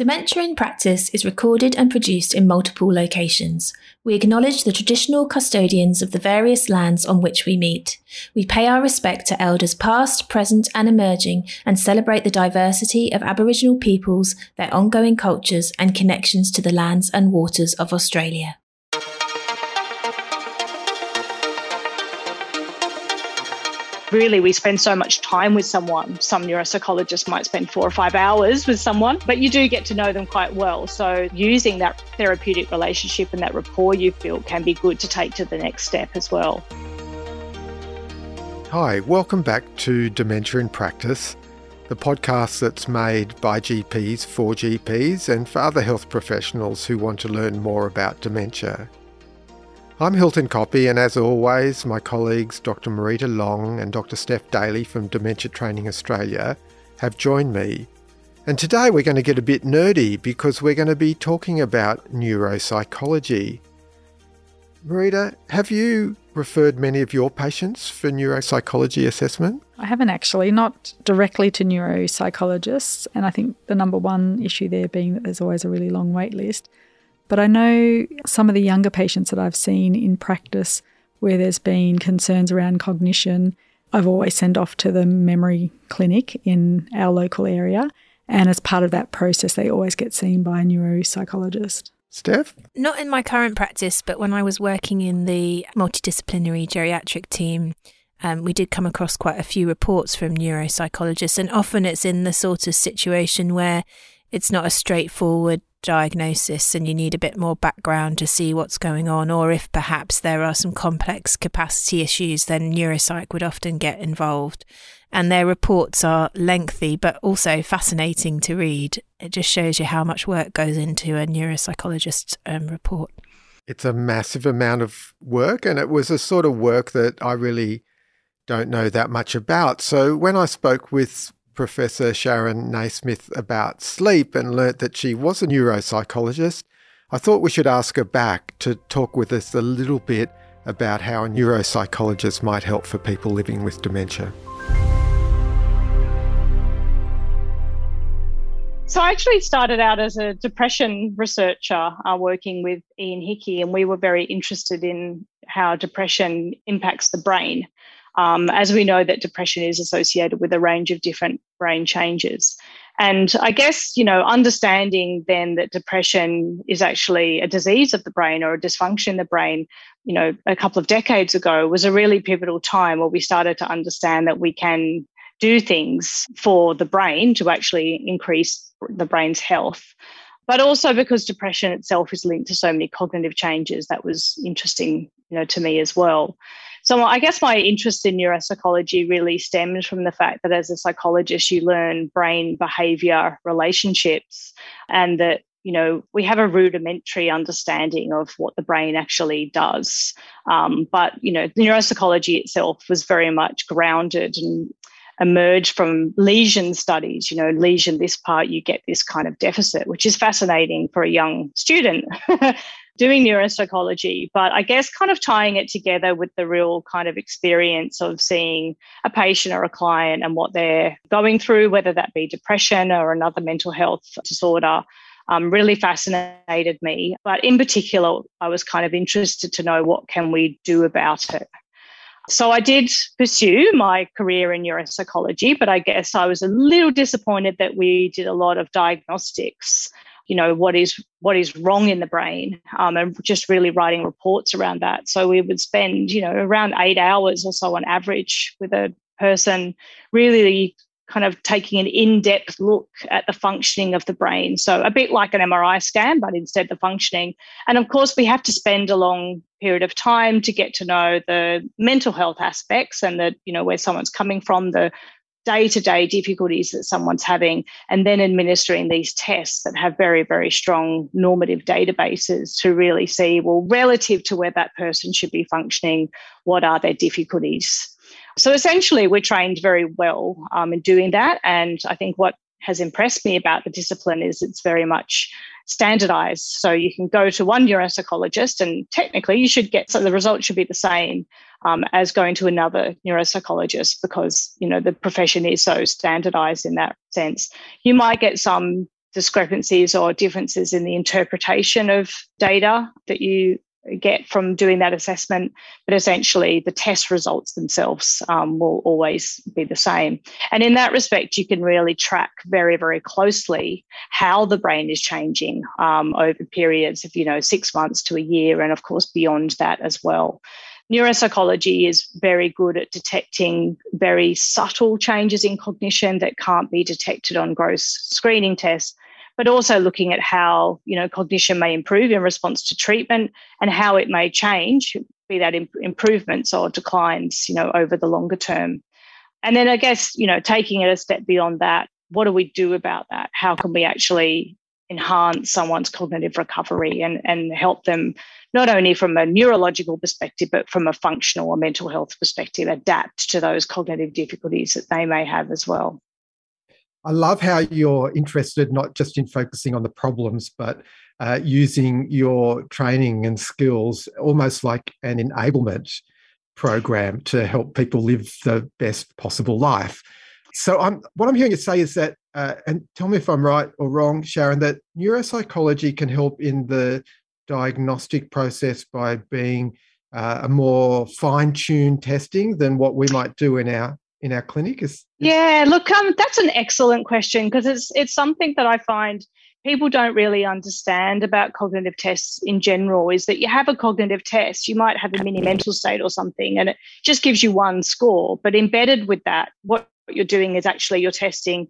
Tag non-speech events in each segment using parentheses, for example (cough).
Dementia in Practice is recorded and produced in multiple locations. We acknowledge the traditional custodians of the various lands on which we meet. We pay our respect to elders past, present, and emerging, and celebrate the diversity of Aboriginal peoples, their ongoing cultures, and connections to the lands and waters of Australia. Really we spend so much time with someone. Some neuropsychologists might spend four or five hours with someone, but you do get to know them quite well. So using that therapeutic relationship and that rapport you've built can be good to take to the next step as well. Hi, welcome back to Dementia in Practice, the podcast that's made by GPs for GPs and for other health professionals who want to learn more about dementia. I'm Hilton Koppe, and as always, my colleagues Dr. Marita Long and Dr. Steph Daly from Dementia Training Australia have joined me. And today we're going to get a bit nerdy because we're going to be talking about neuropsychology. Marita, have you referred many of your patients for neuropsychology assessment? I haven't actually, not directly to neuropsychologists. And I think the number one issue there being that there's always a really long wait list. But I know some of the younger patients that I've seen in practice where there's been concerns around cognition, I've always sent off to the memory clinic in our local area. And as part of that process, they always get seen by a neuropsychologist. Steph? Not in my current practice, but when I was working in the multidisciplinary geriatric team, um, we did come across quite a few reports from neuropsychologists, and often it's in the sort of situation where it's not a straightforward diagnosis and you need a bit more background to see what's going on, or if perhaps there are some complex capacity issues, then neuropsych would often get involved. And their reports are lengthy but also fascinating to read. It just shows you how much work goes into a neuropsychologist's um, report. It's a massive amount of work, and it was a sort of work that I really don't know that much about. So when I spoke with Professor Sharon Naismith about sleep and learnt that she was a neuropsychologist, I thought we should ask her back to talk with us a little bit about how a neuropsychologist might help for people living with dementia. So I actually started out as a depression researcher uh, working with Ian Hickey, and we were very interested in how depression impacts the brain. Um, as we know that depression is associated with a range of different brain changes. And I guess, you know, understanding then that depression is actually a disease of the brain or a dysfunction in the brain, you know, a couple of decades ago was a really pivotal time where we started to understand that we can do things for the brain to actually increase the brain's health. But also because depression itself is linked to so many cognitive changes, that was interesting, you know, to me as well. So I guess my interest in neuropsychology really stems from the fact that as a psychologist, you learn brain behavior relationships and that you know, we have a rudimentary understanding of what the brain actually does. Um, but, you know, neuropsychology itself was very much grounded and emerged from lesion studies. You know, lesion this part, you get this kind of deficit, which is fascinating for a young student. (laughs) doing neuropsychology, but I guess kind of tying it together with the real kind of experience of seeing a patient or a client and what they're going through, whether that be depression or another mental health disorder. Um, really fascinated me. But in particular, I was kind of interested to know what can we do about it. So I did pursue my career in neuropsychology, but I guess I was a little disappointed that we did a lot of diagnostics you know what is what is wrong in the brain um, and just really writing reports around that. So we would spend you know around eight hours or so on average with a person really kind of taking an in-depth look at the functioning of the brain. So a bit like an mri scan but instead the functioning. And of course we have to spend a long period of time to get to know the mental health aspects and the you know where someone's coming from the day to day difficulties that someone's having, and then administering these tests that have very, very strong normative databases to really see, well, relative to where that person should be functioning, what are their difficulties. So essentially, we're trained very well um, in doing that. And I think what has impressed me about the discipline is it's very much standardized. So you can go to one neuropsychologist, and technically, you should get so the results should be the same um, as going to another neuropsychologist because you know the profession is so standardized in that sense. You might get some discrepancies or differences in the interpretation of data that you get from doing that assessment, but essentially the test results themselves um, will always be the same. And in that respect, you can really track very, very closely how the brain is changing um, over periods of, you know, six months to a year, and of course beyond that as well. Neuropsychology is very good at detecting very subtle changes in cognition that can't be detected on gross screening tests but also looking at how you know cognition may improve in response to treatment and how it may change, be that imp- improvements or declines, you know, over the longer term. And then I guess you know taking it a step beyond that, what do we do about that? How can we actually enhance someone's cognitive recovery and, and help them not only from a neurological perspective, but from a functional or mental health perspective, adapt to those cognitive difficulties that they may have as well. I love how you're interested not just in focusing on the problems, but uh, using your training and skills almost like an enablement program to help people live the best possible life. So, I'm, what I'm hearing you say is that, uh, and tell me if I'm right or wrong, Sharon, that neuropsychology can help in the diagnostic process by being uh, a more fine-tuned testing than what we might do in our in our clinic? Is, is yeah, look, um, that's an excellent question because it's it's something that I find people don't really understand about cognitive tests in general. Is that you have a cognitive test, you might have a mini mental state or something, and it just gives you one score. But embedded with that, what you're doing is actually you're testing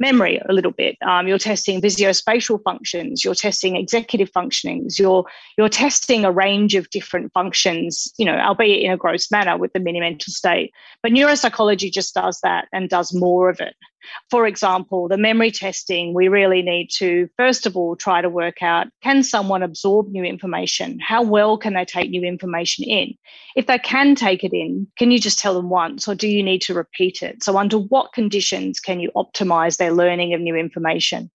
memory a little bit. Um, you're testing visuospatial functions. You're testing executive functionings. You're you're testing a range of different functions. You know, albeit in a gross manner with the mini mental state. But neuropsychology just does that and does more of it. For example, the memory testing, we really need to, first of all, try to work out can someone absorb new information? How well can they take new information in? If they can take it in, can you just tell them once or do you need to repeat it? So, under what conditions can you optimize their learning of new information?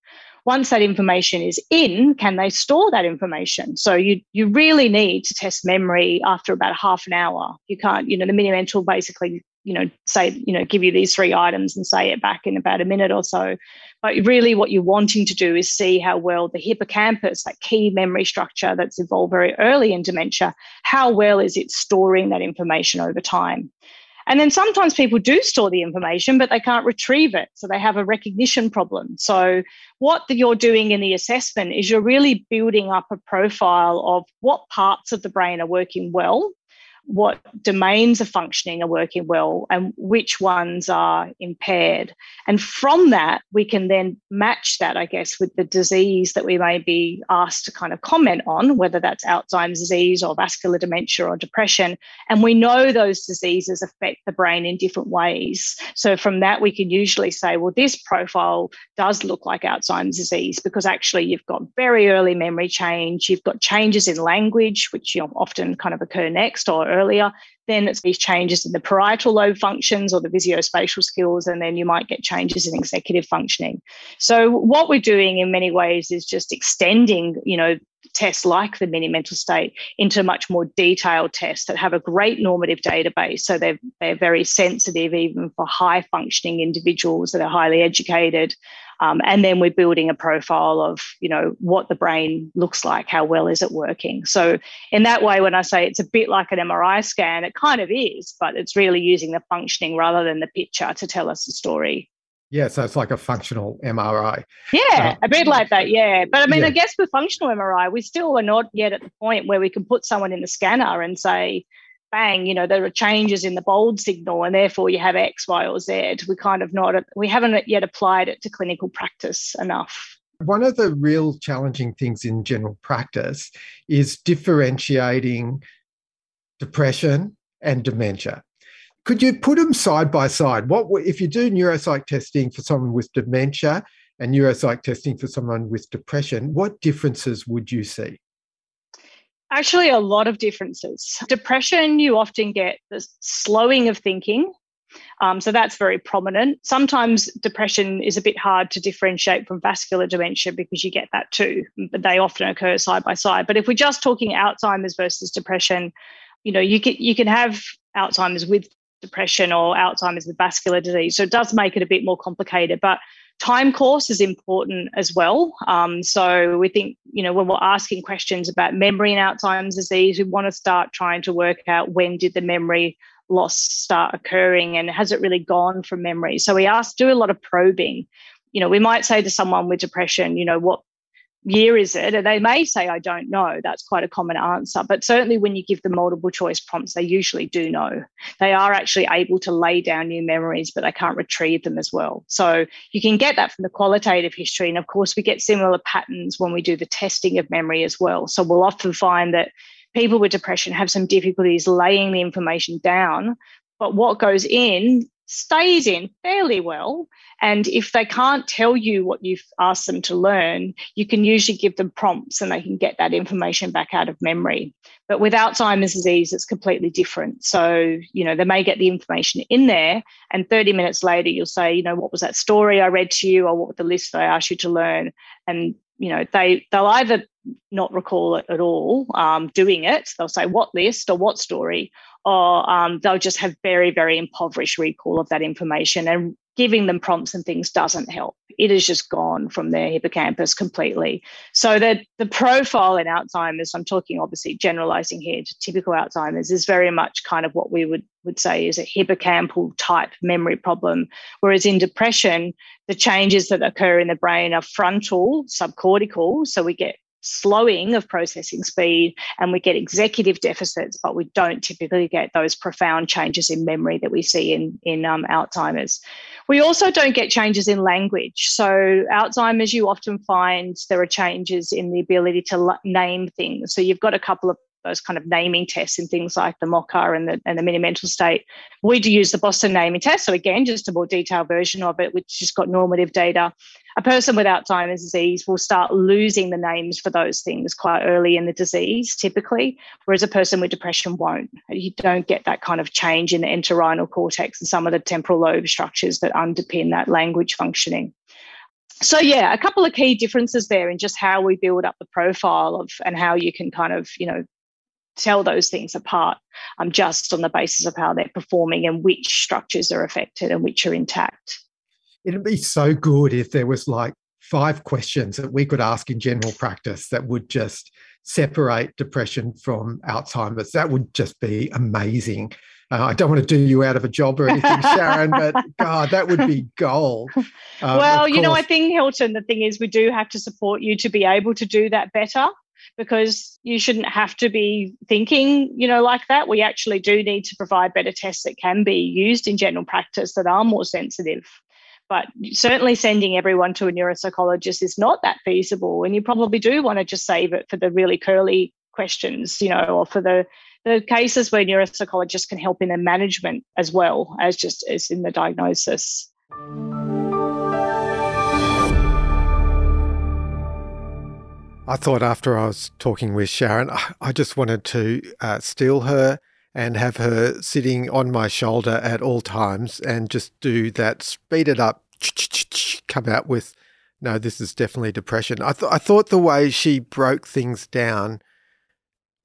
once that information is in, can they store that information? So you you really need to test memory after about half an hour. You can't, you know, the mini mental basically you know, say, you know, give you these three items and say it back in about a minute or so. But really, what you're wanting to do is see how well the hippocampus, that key memory structure that's evolved very early in dementia, how well is it storing that information over time? And then sometimes people do store the information, but they can't retrieve it. So they have a recognition problem. So, what you're doing in the assessment is you're really building up a profile of what parts of the brain are working well what domains of functioning are working well and which ones are impaired. And from that, we can then match that, I guess, with the disease that we may be asked to kind of comment on, whether that's Alzheimer's disease or vascular dementia or depression. And we know those diseases affect the brain in different ways. So from that, we can usually say, well, this profile does look like Alzheimer's disease because actually you've got very early memory change, you've got changes in language, which you know, often kind of occur next or earlier. Then it's these changes in the parietal lobe functions or the visuospatial skills, and then you might get changes in executive functioning. So what we're doing in many ways is just extending, you know, tests like the mini mental state into much more detailed tests that have a great normative database. So they're, they're very sensitive even for high functioning individuals that are highly educated. Um, and then we're building a profile of, you know, what the brain looks like, how well is it working. So in that way, when I say it's a bit like an MRI scan, it kind of is, but it's really using the functioning rather than the picture to tell us the story. Yeah, so it's like a functional MRI. Yeah, uh, a bit like that. Yeah, but I mean, yeah. I guess with functional MRI, we still are not yet at the point where we can put someone in the scanner and say, bang, you know, there are changes in the bold signal and therefore you have X, Y, or Z. We kind of not, we haven't yet applied it to clinical practice enough. One of the real challenging things in general practice is differentiating depression and dementia. Could you put them side by side? What if you do neuropsych testing for someone with dementia and neuropsych testing for someone with depression? What differences would you see? Actually, a lot of differences. Depression, you often get the slowing of thinking. Um, so that's very prominent. Sometimes depression is a bit hard to differentiate from vascular dementia because you get that too, but they often occur side by side. But if we're just talking Alzheimer's versus depression, you know, you can you can have Alzheimer's with depression or Alzheimer's with vascular disease. So it does make it a bit more complicated. But Time course is important as well. Um, so we think, you know, when we're asking questions about memory and Alzheimer's disease, we want to start trying to work out when did the memory loss start occurring and has it really gone from memory? So we ask, do a lot of probing. You know, we might say to someone with depression, you know, what year is it? And they may say, I don't know. That's quite a common answer. But certainly when you give them multiple choice prompts, they usually do know. They are actually able to lay down new memories, but they can't retrieve them as well. So you can get that from the qualitative history. And of course, we get similar patterns when we do the testing of memory as well. So we'll often find that people with depression have some difficulties laying the information down. But what goes in stays in fairly well. And if they can't tell you what you've asked them to learn, you can usually give them prompts and they can get that information back out of memory. But with Alzheimer's disease, it's completely different. So, you know, they may get the information in there, and 30 minutes later, you'll say, you know, what was that story I read to you, or what was the list I asked you to learn? And, you know, they, they'll either not recall it at all um, doing it, they'll say, what list or what story, or um, they'll just have very, very impoverished recall of that information. And giving them prompts and things doesn't help. It has just gone from their hippocampus completely. So the, the profile in Alzheimer's, I'm talking obviously generalizing here to typical Alzheimer's, is very much kind of what we would, would say is a hippocampal type memory problem. Whereas in depression, the changes that occur in the brain are frontal, subcortical. So we get slowing of processing speed and we get executive deficits, but we don't typically get those profound changes in memory that we see in, in um, Alzheimer's. We also don't get changes in language. So, Alzheimer's, you often find there are changes in the ability to name things. So, you've got a couple of those kind of naming tests in things like the MoCA and the, and the mini mental state. We do use the Boston naming test. So again, just a more detailed version of it, which has got normative data. A person with Alzheimer's disease will start losing the names for those things quite early in the disease, typically, whereas a person with depression won't. You don't get that kind of change in the entorhinal cortex and some of the temporal lobe structures that underpin that language functioning so yeah a couple of key differences there in just how we build up the profile of and how you can kind of you know tell those things apart um, just on the basis of how they're performing and which structures are affected and which are intact. It'd be so good if there was like five questions that we could ask in general practice that would just separate depression from Alzheimer's. That would just be amazing. Uh, I don't want to do you out of a job or anything, (laughs) Sharon, but God, that would be gold. (laughs) Um, well, you know, I think, Hilton, the thing is, we do have to support you to be able to do that better because you shouldn't have to be thinking, you know, like that. We actually do need to provide better tests that can be used in general practice that are more sensitive. But certainly sending everyone to a neuropsychologist is not that feasible. And you probably do want to just save it for the really curly questions, you know, or for the the cases where neuropsychologists can help in the management as well as just as in the diagnosis. I thought after I was talking with Sharon, I just wanted to uh, steal her and have her sitting on my shoulder at all times and just do that, speed it up, come out with, no, this is definitely depression. I, th- I thought the way she broke things down,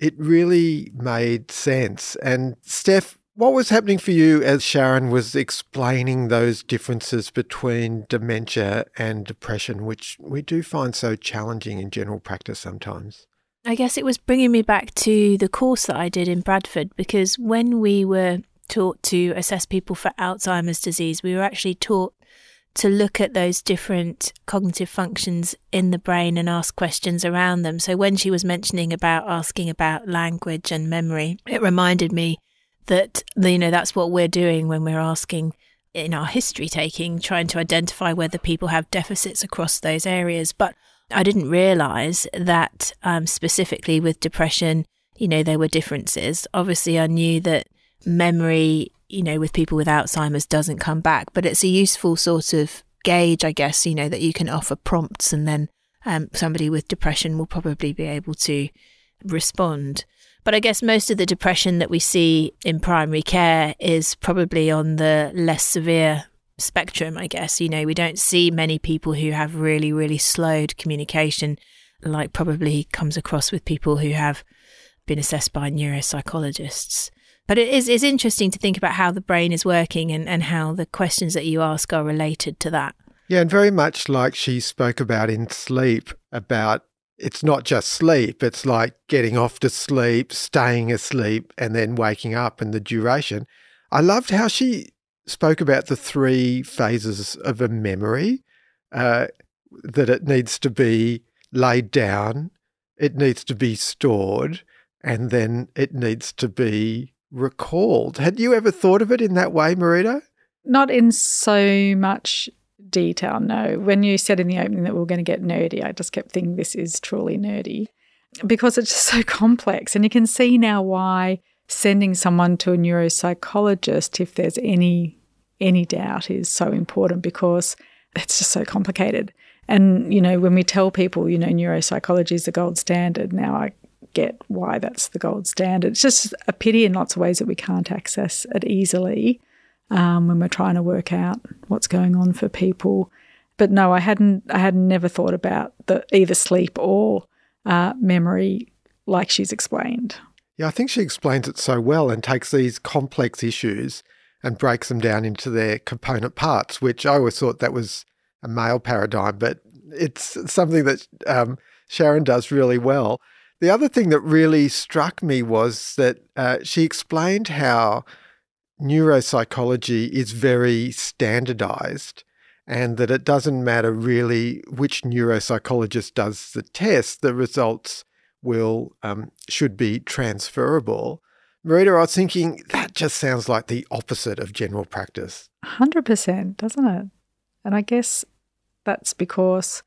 it really made sense. And Steph, what was happening for you as Sharon was explaining those differences between dementia and depression, which we do find so challenging in general practice sometimes? I guess it was bringing me back to the course that I did in Bradford because when we were taught to assess people for Alzheimer's disease, we were actually taught to look at those different cognitive functions in the brain and ask questions around them. So when she was mentioning about asking about language and memory, it reminded me that you know that's what we're doing when we're asking in our history taking trying to identify whether people have deficits across those areas but i didn't realize that um, specifically with depression you know there were differences. Obviously i knew that memory you know with people with alzheimer's doesn't come back but it's a useful sort of gauge i guess you know that you can offer prompts and then um, somebody with depression will probably be able to respond. But I guess most of the depression that we see in primary care is probably on the less severe spectrum, I guess. You know, we don't see many people who have really, really slowed communication, like probably comes across with people who have been assessed by neuropsychologists. But it is it's interesting to think about how the brain is working and, and how the questions that you ask are related to that. Yeah, and very much like she spoke about in sleep, about it's not just sleep, it's like getting off to sleep, staying asleep, and then waking up and the duration. I loved how she spoke about the three phases of a memory uh, that it needs to be laid down, it needs to be stored, and then it needs to be recalled. Had you ever thought of it in that way, Marita? Not in so much detail, no. When you said in the opening that we are going to get nerdy, I just kept thinking this is truly nerdy because it's just so complex. And you can see now why sending someone to a neuropsychologist, if there's any any doubt, is so important because it's just so complicated. And, you know, when we tell people, you know, neuropsychology is the gold standard, now I get why that's the gold standard. It's just a pity in lots of ways that we can't access it easily um, when we're trying to work out what's going on for people. But no, I hadn't. I had never thought about the either sleep or uh, memory like she's explained. Yeah, I think she explains it so well and takes these complex issues and breaks them down into their component parts, which I always thought that was a male paradigm, but it's something that um, Sharon does really well. The other thing that really struck me was that uh, she explained how neuropsychology is very standardized and that it doesn't matter really which neuropsychologist does the test, the results will um, should be transferable. Marita, I was thinking that just sounds like the opposite of general practice. 100%, doesn't it? And I guess that's because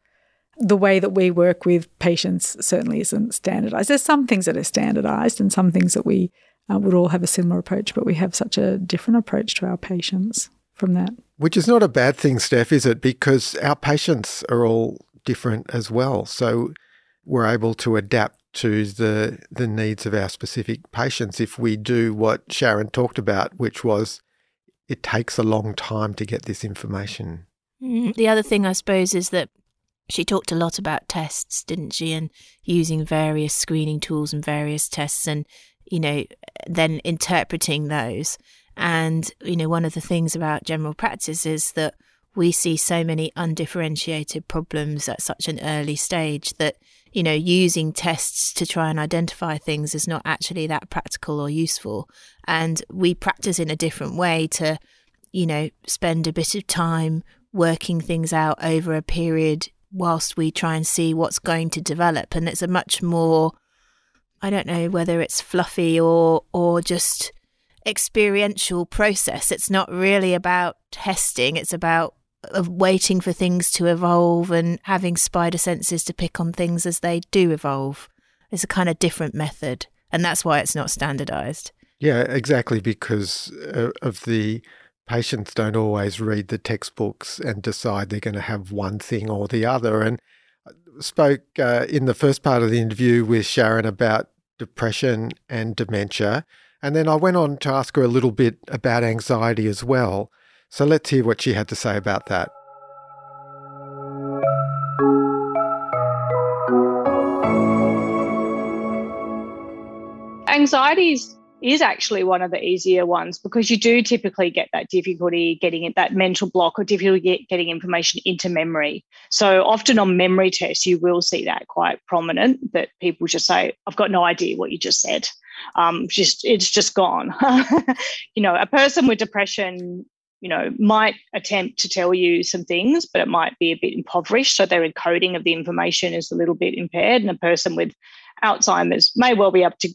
the way that we work with patients certainly isn't standardized. There's some things that are standardized and some things that we uh, would all have a similar approach, but we have such a different approach to our patients from that. Which is not a bad thing, Steph, is it? Because our patients are all different as well. So we're able to adapt to the the needs of our specific patients if we do what Sharon talked about, which was it takes a long time to get this information. Mm, the other thing I suppose is that she talked a lot about tests, didn't she? And using various screening tools and various tests and you know, then interpreting those. And, you know, one of the things about general practice is that we see so many undifferentiated problems at such an early stage that, you know, using tests to try and identify things is not actually that practical or useful. And we practice in a different way to, you know, spend a bit of time working things out over a period whilst we try and see what's going to develop. And it's a much more I don't know whether it's fluffy or or just experiential process. It's not really about testing. It's about of waiting for things to evolve and having spider senses to pick on things as they do evolve. It's a kind of different method, and that's why it's not standardized. Yeah, exactly, because uh, of the patients don't always read the textbooks and decide they're going to have one thing or the other. And I spoke uh, in the first part of the interview with Sharon about depression and dementia. And then I went on to ask her a little bit about anxiety as well. So let's hear what she had to say about that. Anxiety is actually one of the easier ones because you do typically get that difficulty getting it, that mental block or difficulty getting information into memory. So often on memory tests, you will see that quite prominent that people just say, I've got no idea what you just said. Um, just it's just gone. (laughs) you know, a person with depression, you know, might attempt to tell you some things, but it might be a bit impoverished. So their encoding of the information is a little bit impaired. And a person with Alzheimer's may well be able to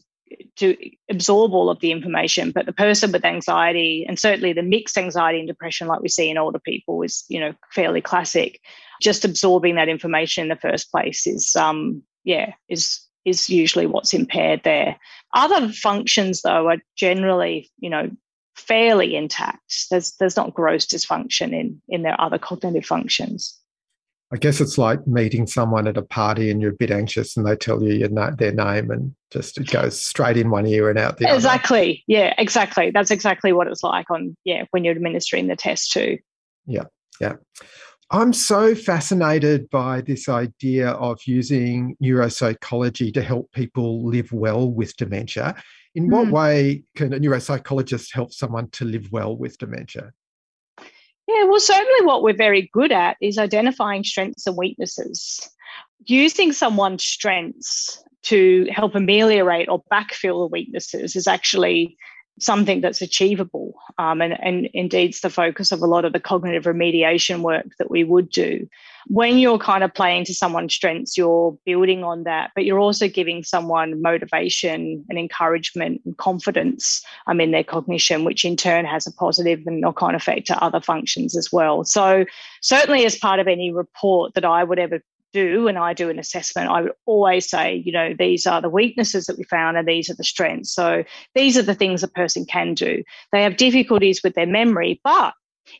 to absorb all of the information but the person with anxiety and certainly the mixed anxiety and depression like we see in older people is you know fairly classic just absorbing that information in the first place is um yeah is is usually what's impaired there other functions though are generally you know fairly intact there's there's not gross dysfunction in in their other cognitive functions I guess it's like meeting someone at a party and you're a bit anxious and they tell you your na- their name and just it goes straight in one ear and out the exactly. other. Exactly. Yeah, exactly. That's exactly what it's like on yeah, when you're administering the test too. Yeah. Yeah. I'm so fascinated by this idea of using neuropsychology to help people live well with dementia. In what mm. way can a neuropsychologist help someone to live well with dementia? Yeah, well, certainly what we're very good at is identifying strengths and weaknesses. Using someone's strengths to help ameliorate or backfill the weaknesses is actually something that's achievable. Um, and, and indeed, it's the focus of a lot of the cognitive remediation work that we would do. When you're kind of playing to someone's strengths, you're building on that, but you're also giving someone motivation and encouragement and confidence um, in their cognition, which in turn has a positive and knock on effect to other functions as well. So, certainly, as part of any report that I would ever do and I do an assessment, I would always say, you know, these are the weaknesses that we found and these are the strengths. So these are the things a person can do. They have difficulties with their memory, but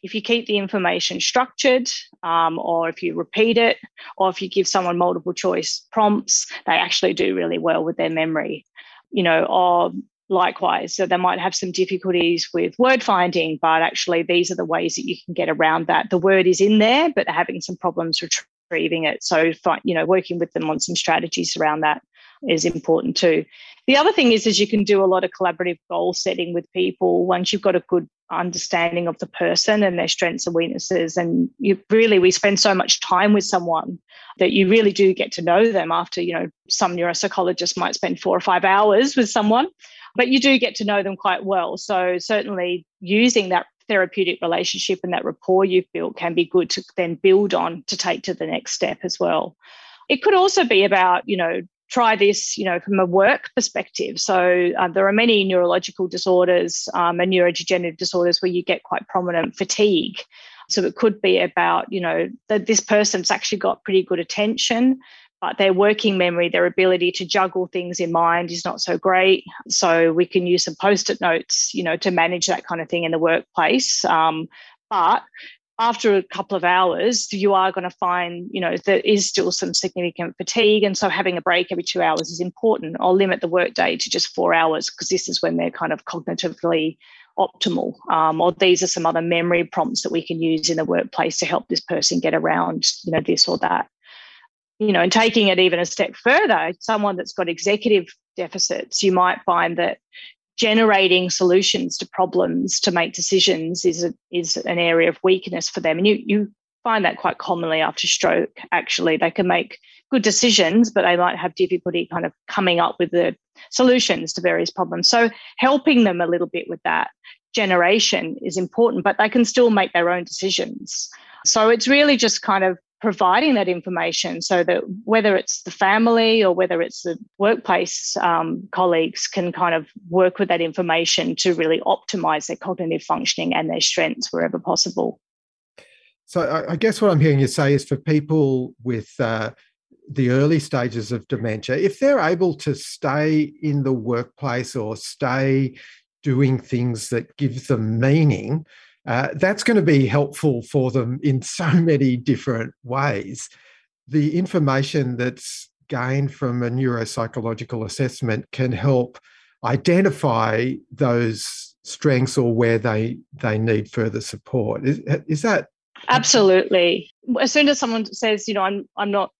if you keep the information structured, um, or if you repeat it, or if you give someone multiple choice prompts, they actually do really well with their memory. You know, or likewise, so they might have some difficulties with word finding, but actually these are the ways that you can get around that. The word is in there, but they're having some problems retrieving it. So, you know, working with them on some strategies around that is important too. The other thing is, is you can do a lot of collaborative goal setting with people once you've got a good understanding of the person and their strengths and weaknesses. And you really, we spend so much time with someone that you really do get to know them after, you know, some neuropsychologists might spend four or five hours with someone, but you do get to know them quite well. So certainly using that therapeutic relationship and that rapport you've built can be good to then build on to take to the next step as well. It could also be about, you know, try this, you know, from a work perspective. So uh, there are many neurological disorders um, and neurodegenerative disorders where you get quite prominent fatigue. So it could be about, you know, that this person's actually got pretty good attention, but their working memory, their ability to juggle things in mind is not so great. So we can use some post-it notes, you know, to manage that kind of thing in the workplace. Um, but after a couple of hours, you are going to find, you know, there is still some significant fatigue. And so having a break every two hours is important. I'll limit the workday to just four hours because this is when they're kind of cognitively optimal. Um, or these are some other memory prompts that we can use in the workplace to help this person get around, you know, this or that you know, and taking it even a step further, someone that's got executive deficits, you might find that generating solutions to problems to make decisions is a, is an area of weakness for them. And you you find that quite commonly after stroke. Actually, they can make good decisions, but they might have difficulty kind of coming up with the solutions to various problems. So helping them a little bit with that generation is important, but they can still make their own decisions. So it's really just kind of providing that information so that whether it's the family or whether it's the workplace um, colleagues can kind of work with that information to really optimize their cognitive functioning and their strengths wherever possible. So I, I guess what I'm hearing you say is for people with uh, the early stages of dementia, if they're able to stay in the workplace or stay doing things that give them meaning, uh, that's going to be helpful for them in so (laughs) many different ways. The information that's gained from a neuropsychological assessment can help identify those strengths or where they they need further support. Is, is that absolutely? As soon as someone says, you know, I'm I'm not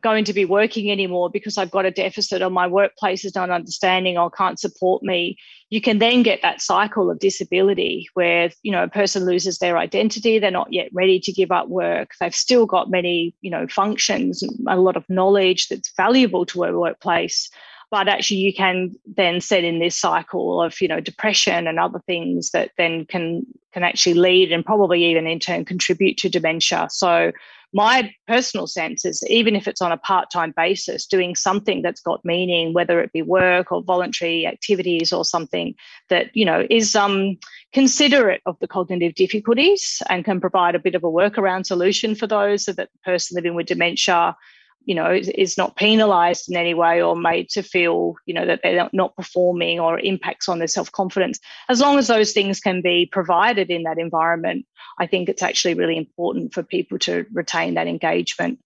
going to be working anymore because I've got a deficit or my workplace is not understanding or can't support me, you can then get that cycle of disability where, you know, a person loses their identity, they're not yet ready to give up work, they've still got many, you know, functions, a lot of knowledge that's valuable to a workplace. But actually, you can then set in this cycle of, you know, depression and other things that then can can actually lead and probably even in turn contribute to dementia. So my personal sense is even if it's on a part-time basis doing something that's got meaning whether it be work or voluntary activities or something that you know is um, considerate of the cognitive difficulties and can provide a bit of a workaround solution for those so that the person living with dementia you know is, is not penalized in any way or made to feel you know that they're not performing or impacts on their self-confidence. As long as those things can be provided in that environment i think it's actually really important for people to retain that engagement.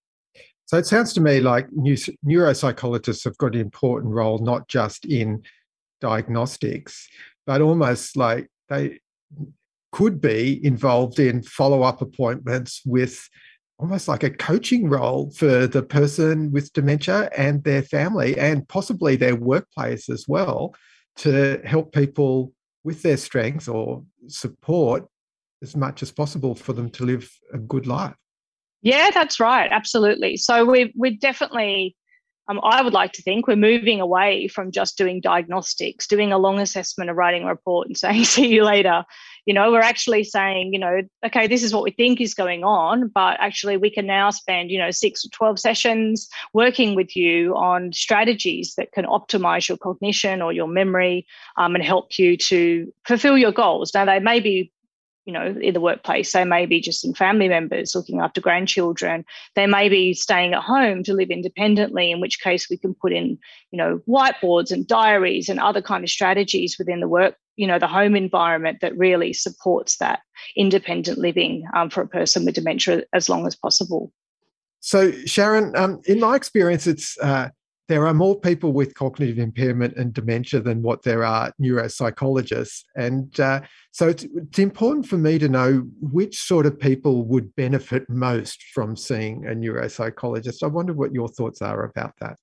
So it sounds to me like neuropsychologists have got an important role not just in diagnostics but almost like they could be involved in follow-up appointments with almost like a coaching role for the person with dementia and their family and possibly their workplace as well to help people with their strengths or support as much as possible for them to live a good life. Yeah, that's right. Absolutely. So we we definitely um, I would like to think we're moving away from just doing diagnostics, doing a long assessment or writing a report and (laughs) saying, see you later. You know, we're actually saying, you know, okay, this is what we think is going on, but actually we can now spend, you know, six or 12 sessions working with you on strategies that can optimize your cognition or your memory um, and help you to fulfill your goals. Now, they may be you know, in the workplace. They may be just in family members looking after grandchildren. They may be staying at home to live independently, in which case we can put in, you know, whiteboards and diaries and other kind of strategies within the work, you know, the home environment that really supports that independent living um, for a person with dementia as long as possible. So, Sharon, um, in my experience, it's uh, there are more people with cognitive impairment and dementia than what there are neuropsychologists. And uh, so it's, it's, important for me to know which sort of people would benefit most from seeing a neuropsychologist. I wonder what your thoughts are about that.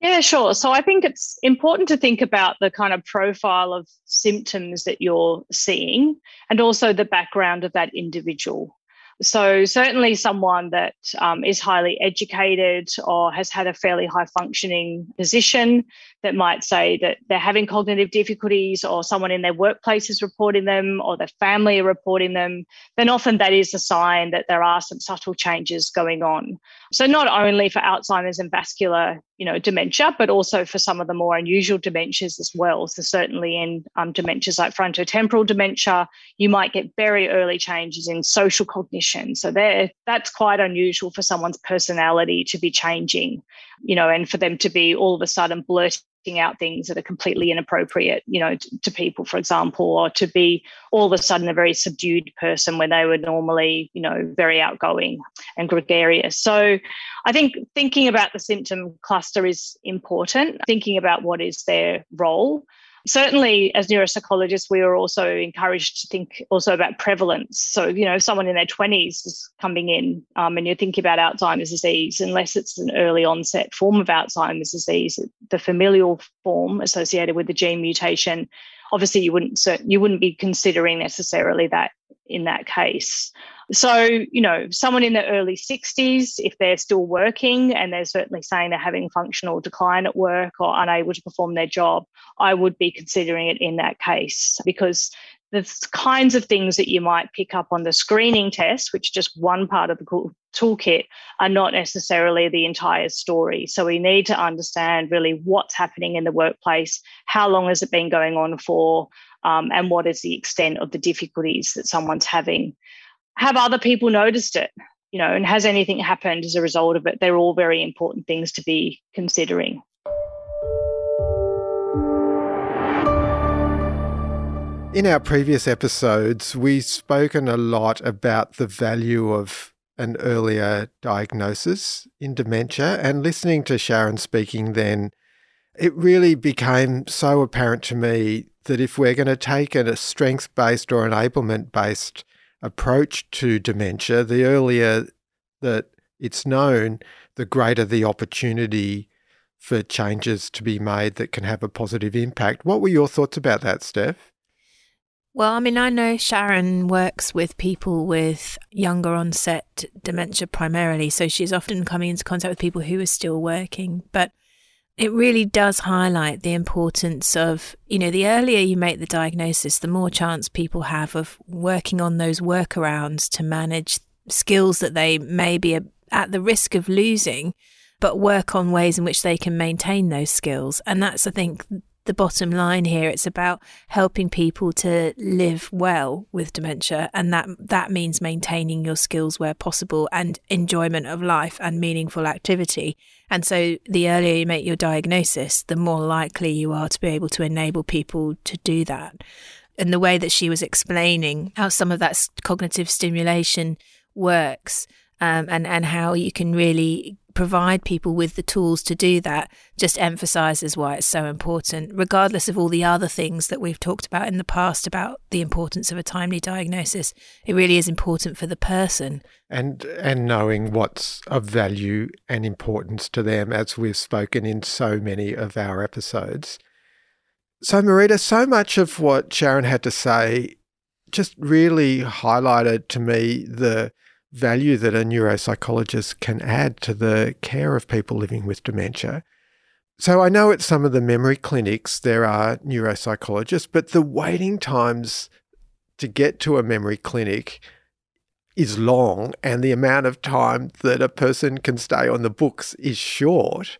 Yeah, sure. So I think it's important to think about the kind of profile of symptoms that you're seeing and also the background of that individual. So, certainly, someone that um, is highly educated or has had a fairly high functioning position that might say that they're having cognitive difficulties, or someone in their workplace is reporting them, or their family are reporting them, then often that is a sign that there are some subtle changes going on. So, not only for Alzheimer's and vascular you know, dementia, but also for some of the more unusual dementias as well. So certainly in um, dementias like frontotemporal dementia, you might get very early changes in social cognition. So there, that's quite unusual for someone's personality to be changing, you know, and for them to be all of a sudden blurting out things that are completely inappropriate, you know, to, to, people, for example, or to be all of a sudden a very subdued person when they were normally, you know, very outgoing and gregarious. So I think thinking about the symptom cluster is important, thinking about what is their role certainly as neuropsychologists we are also encouraged to think also about prevalence. So you know if someone in their 20s is coming in um, and you're thinking about alzheimer's disease unless it's an early onset form of alzheimer's disease the familial form associated with the gene mutation obviously you wouldn't you wouldn't be considering necessarily that in that case so, you know, someone in their early 60s, if they're still working and they're certainly saying they're having functional decline at work or unable to perform their job, I would be considering it in that case because the kinds of things that you might pick up on the screening test, which is just one part of the toolkit, are not necessarily the entire story. So we need to understand really what's happening in the workplace, how long has it been going on for, um, and what is the extent of the difficulties that someone's having have other people noticed it? You know, and has anything happened as a result of it? They're all very important things to be considering. In our previous episodes, we've spoken a lot about the value of an earlier diagnosis in dementia. And listening to Sharon speaking then, it really became so apparent to me that if we're going to take a strength based or enablement based approach to dementia, the earlier that it's known, the greater the opportunity for changes to be made that can have a positive impact. What were your thoughts about that, Steph? Well, I mean, I know Sharon works with people with younger onset dementia primarily, so she's often coming into contact with people who are still working. But it really does highlight the importance of, you know, the earlier you make the diagnosis, the more chance people have of working on those workarounds to manage skills that they may be at the risk of losing, but work on ways in which they can maintain those skills. And that's, I think, the bottom line here. It's about helping people to live well with dementia, and that that means maintaining your skills where possible and enjoyment of life and meaningful activity. And so, the earlier you make your diagnosis, the more likely you are to be able to enable people to do that. And the way that she was explaining how some of that cognitive stimulation works um, and and how you can really provide people with the tools to do that just emphasizes why it's so important, regardless of all the other things that we've talked about in the past about the importance of a timely diagnosis. It really is important for the person. And and knowing what's of value and importance to them, as we've spoken in so many of our episodes. So, Marita, so much of what Sharon had to say just really highlighted to me the value that a neuropsychologist can add to the care of people living with dementia. So I know at some of the memory clinics there are neuropsychologists, but the waiting times to get to a memory clinic is long and the amount of time that a person can stay on the books is short.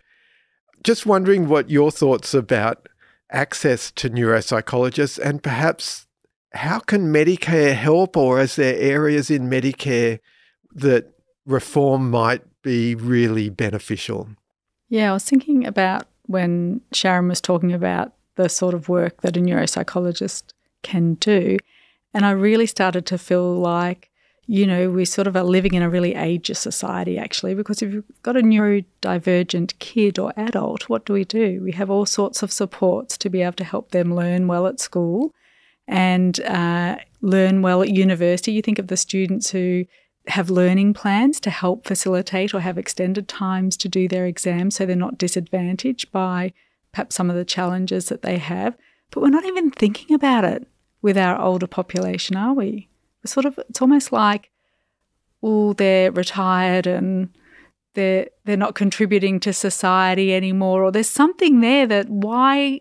Just wondering what your thoughts about access to neuropsychologists and perhaps how can Medicare help or is there areas in Medicare that reform might be really beneficial? Yeah, I was thinking about when Sharon was talking about the sort of work that a neuropsychologist can do. And I really started to feel like, you know, we sort of are living in a really ageist society, actually, because if you've got a neurodivergent kid or adult, what do we do? We have all sorts of supports to be able to help them learn well at school and uh, learn well at university. You think of the students who have learning plans to help facilitate or have extended times to do their exams so they're not disadvantaged by perhaps some of the challenges that they have. But we're not even thinking about it with our older population, are we? We're sort of it's almost like, oh, they're retired and they're they're not contributing to society anymore, or there's something there that why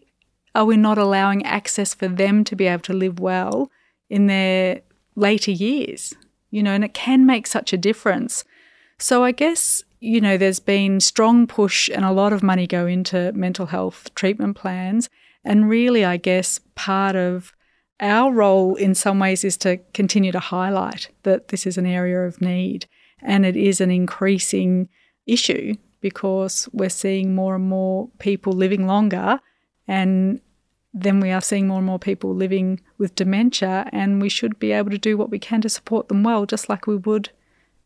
are we not allowing access for them to be able to live well in their later years? You know, and it can make such a difference. So I guess, you know, there's been strong push and a lot of money go into mental health treatment plans. And really, I guess part of our role in some ways is to continue to highlight that this is an area of need and it is an increasing issue because we're seeing more and more people living longer and then we are seeing more and more people living with dementia, and we should be able to do what we can to support them well, just like we would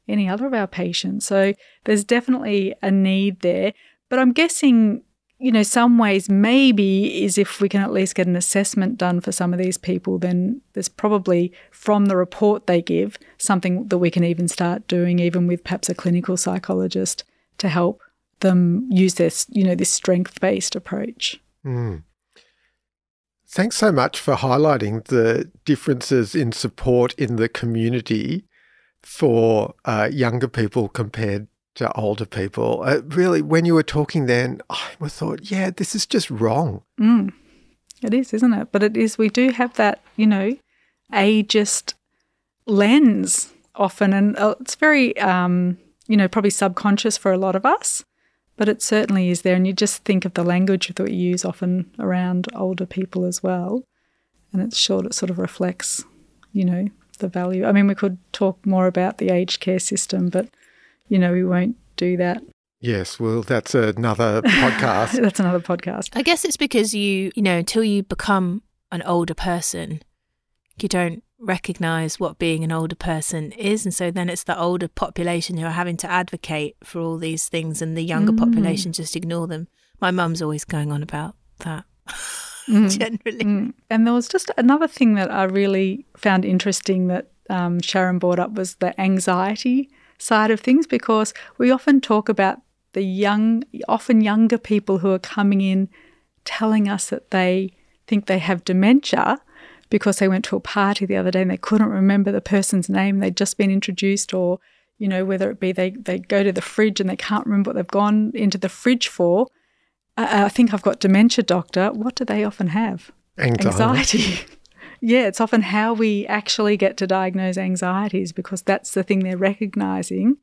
any other of our patients. So there's definitely a need there. But I'm guessing, you know, some ways maybe is if we can at least get an assessment done for some of these people, then there's probably from the report they give something that we can even start doing, even with perhaps a clinical psychologist to help them use this, you know, this strength based approach. Mm. Thanks so much for highlighting the differences in support in the community for uh, younger people compared to older people. Uh, really, when you were talking then, I thought, yeah, this is just wrong. Mm. It is, isn't it? But it is, we do have that, you know, ageist lens often, and uh, it's very, um, you know, probably subconscious for a lot of us but it certainly is there. And you just think of the language that we use often around older people as well. And it's short, it sort of reflects, you know, the value. I mean, we could talk more about the aged care system, but, you know, we won't do that. Yes, well, that's another (laughs) podcast. that's another podcast. I guess it's because you, you know, until you become an older person, you don't recognize what being an older person is and so then it's the older population who are having to advocate for all these things and the younger mm. population just ignore them my mum's always going on about that (laughs) mm. generally mm. and there was just another thing that i really found interesting that um, sharon brought up was the anxiety side of things because we often talk about the young often younger people who are coming in telling us that they think they have dementia because they went to a party the other day and they couldn't remember the person's name. They'd just been introduced or you know whether it be they, they go to the fridge and they can't remember what they've gone into the fridge for. Uh, i think i've got dementia doctor. What do they often have? Anxiety, anxiety. (laughs) yeah it's often how we actually get to diagnose anxieties because that's the thing they're recognizing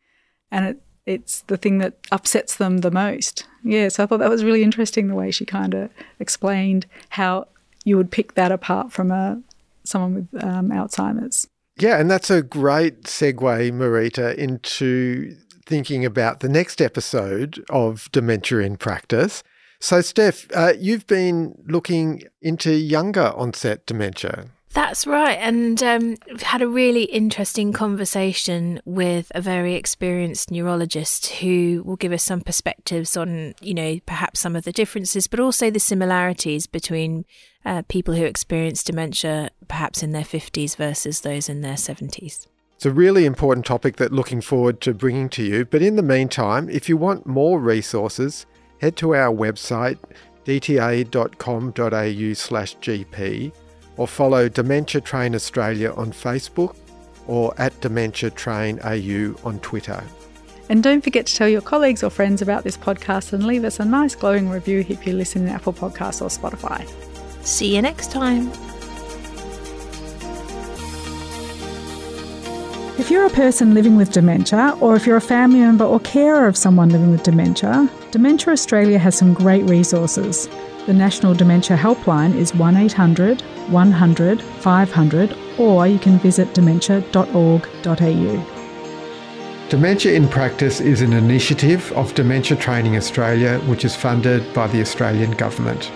and it, it's the thing that upsets them the most. Yeah so i thought that was really interesting the way she kind of explained how you would pick that apart from a someone with um, Alzheimer's. Yeah, and that's a great segue, Marita, into thinking about the next episode of Dementia in Practice. So, Steph, uh, you've been looking into younger onset dementia. That's right. And um, we've had a really interesting conversation with a very experienced neurologist who will give us some perspectives on, you know, perhaps some of the differences, but also the similarities between uh, people who experience dementia perhaps in their 50s versus those in their 70s. It's a really important topic that looking forward to bringing to you. But in the meantime, if you want more resources, head to our website dta.com.au slash gp or follow Dementia Train Australia on Facebook or at Dementia Train AU on Twitter. And don't forget to tell your colleagues or friends about this podcast and leave us a nice glowing review if you listen in Apple Podcasts or Spotify. See you next time. If you're a person living with dementia, or if you're a family member or carer of someone living with dementia, Dementia Australia has some great resources. The National Dementia Helpline is 1800 100 500, or you can visit dementia.org.au. Dementia in Practice is an initiative of Dementia Training Australia, which is funded by the Australian Government.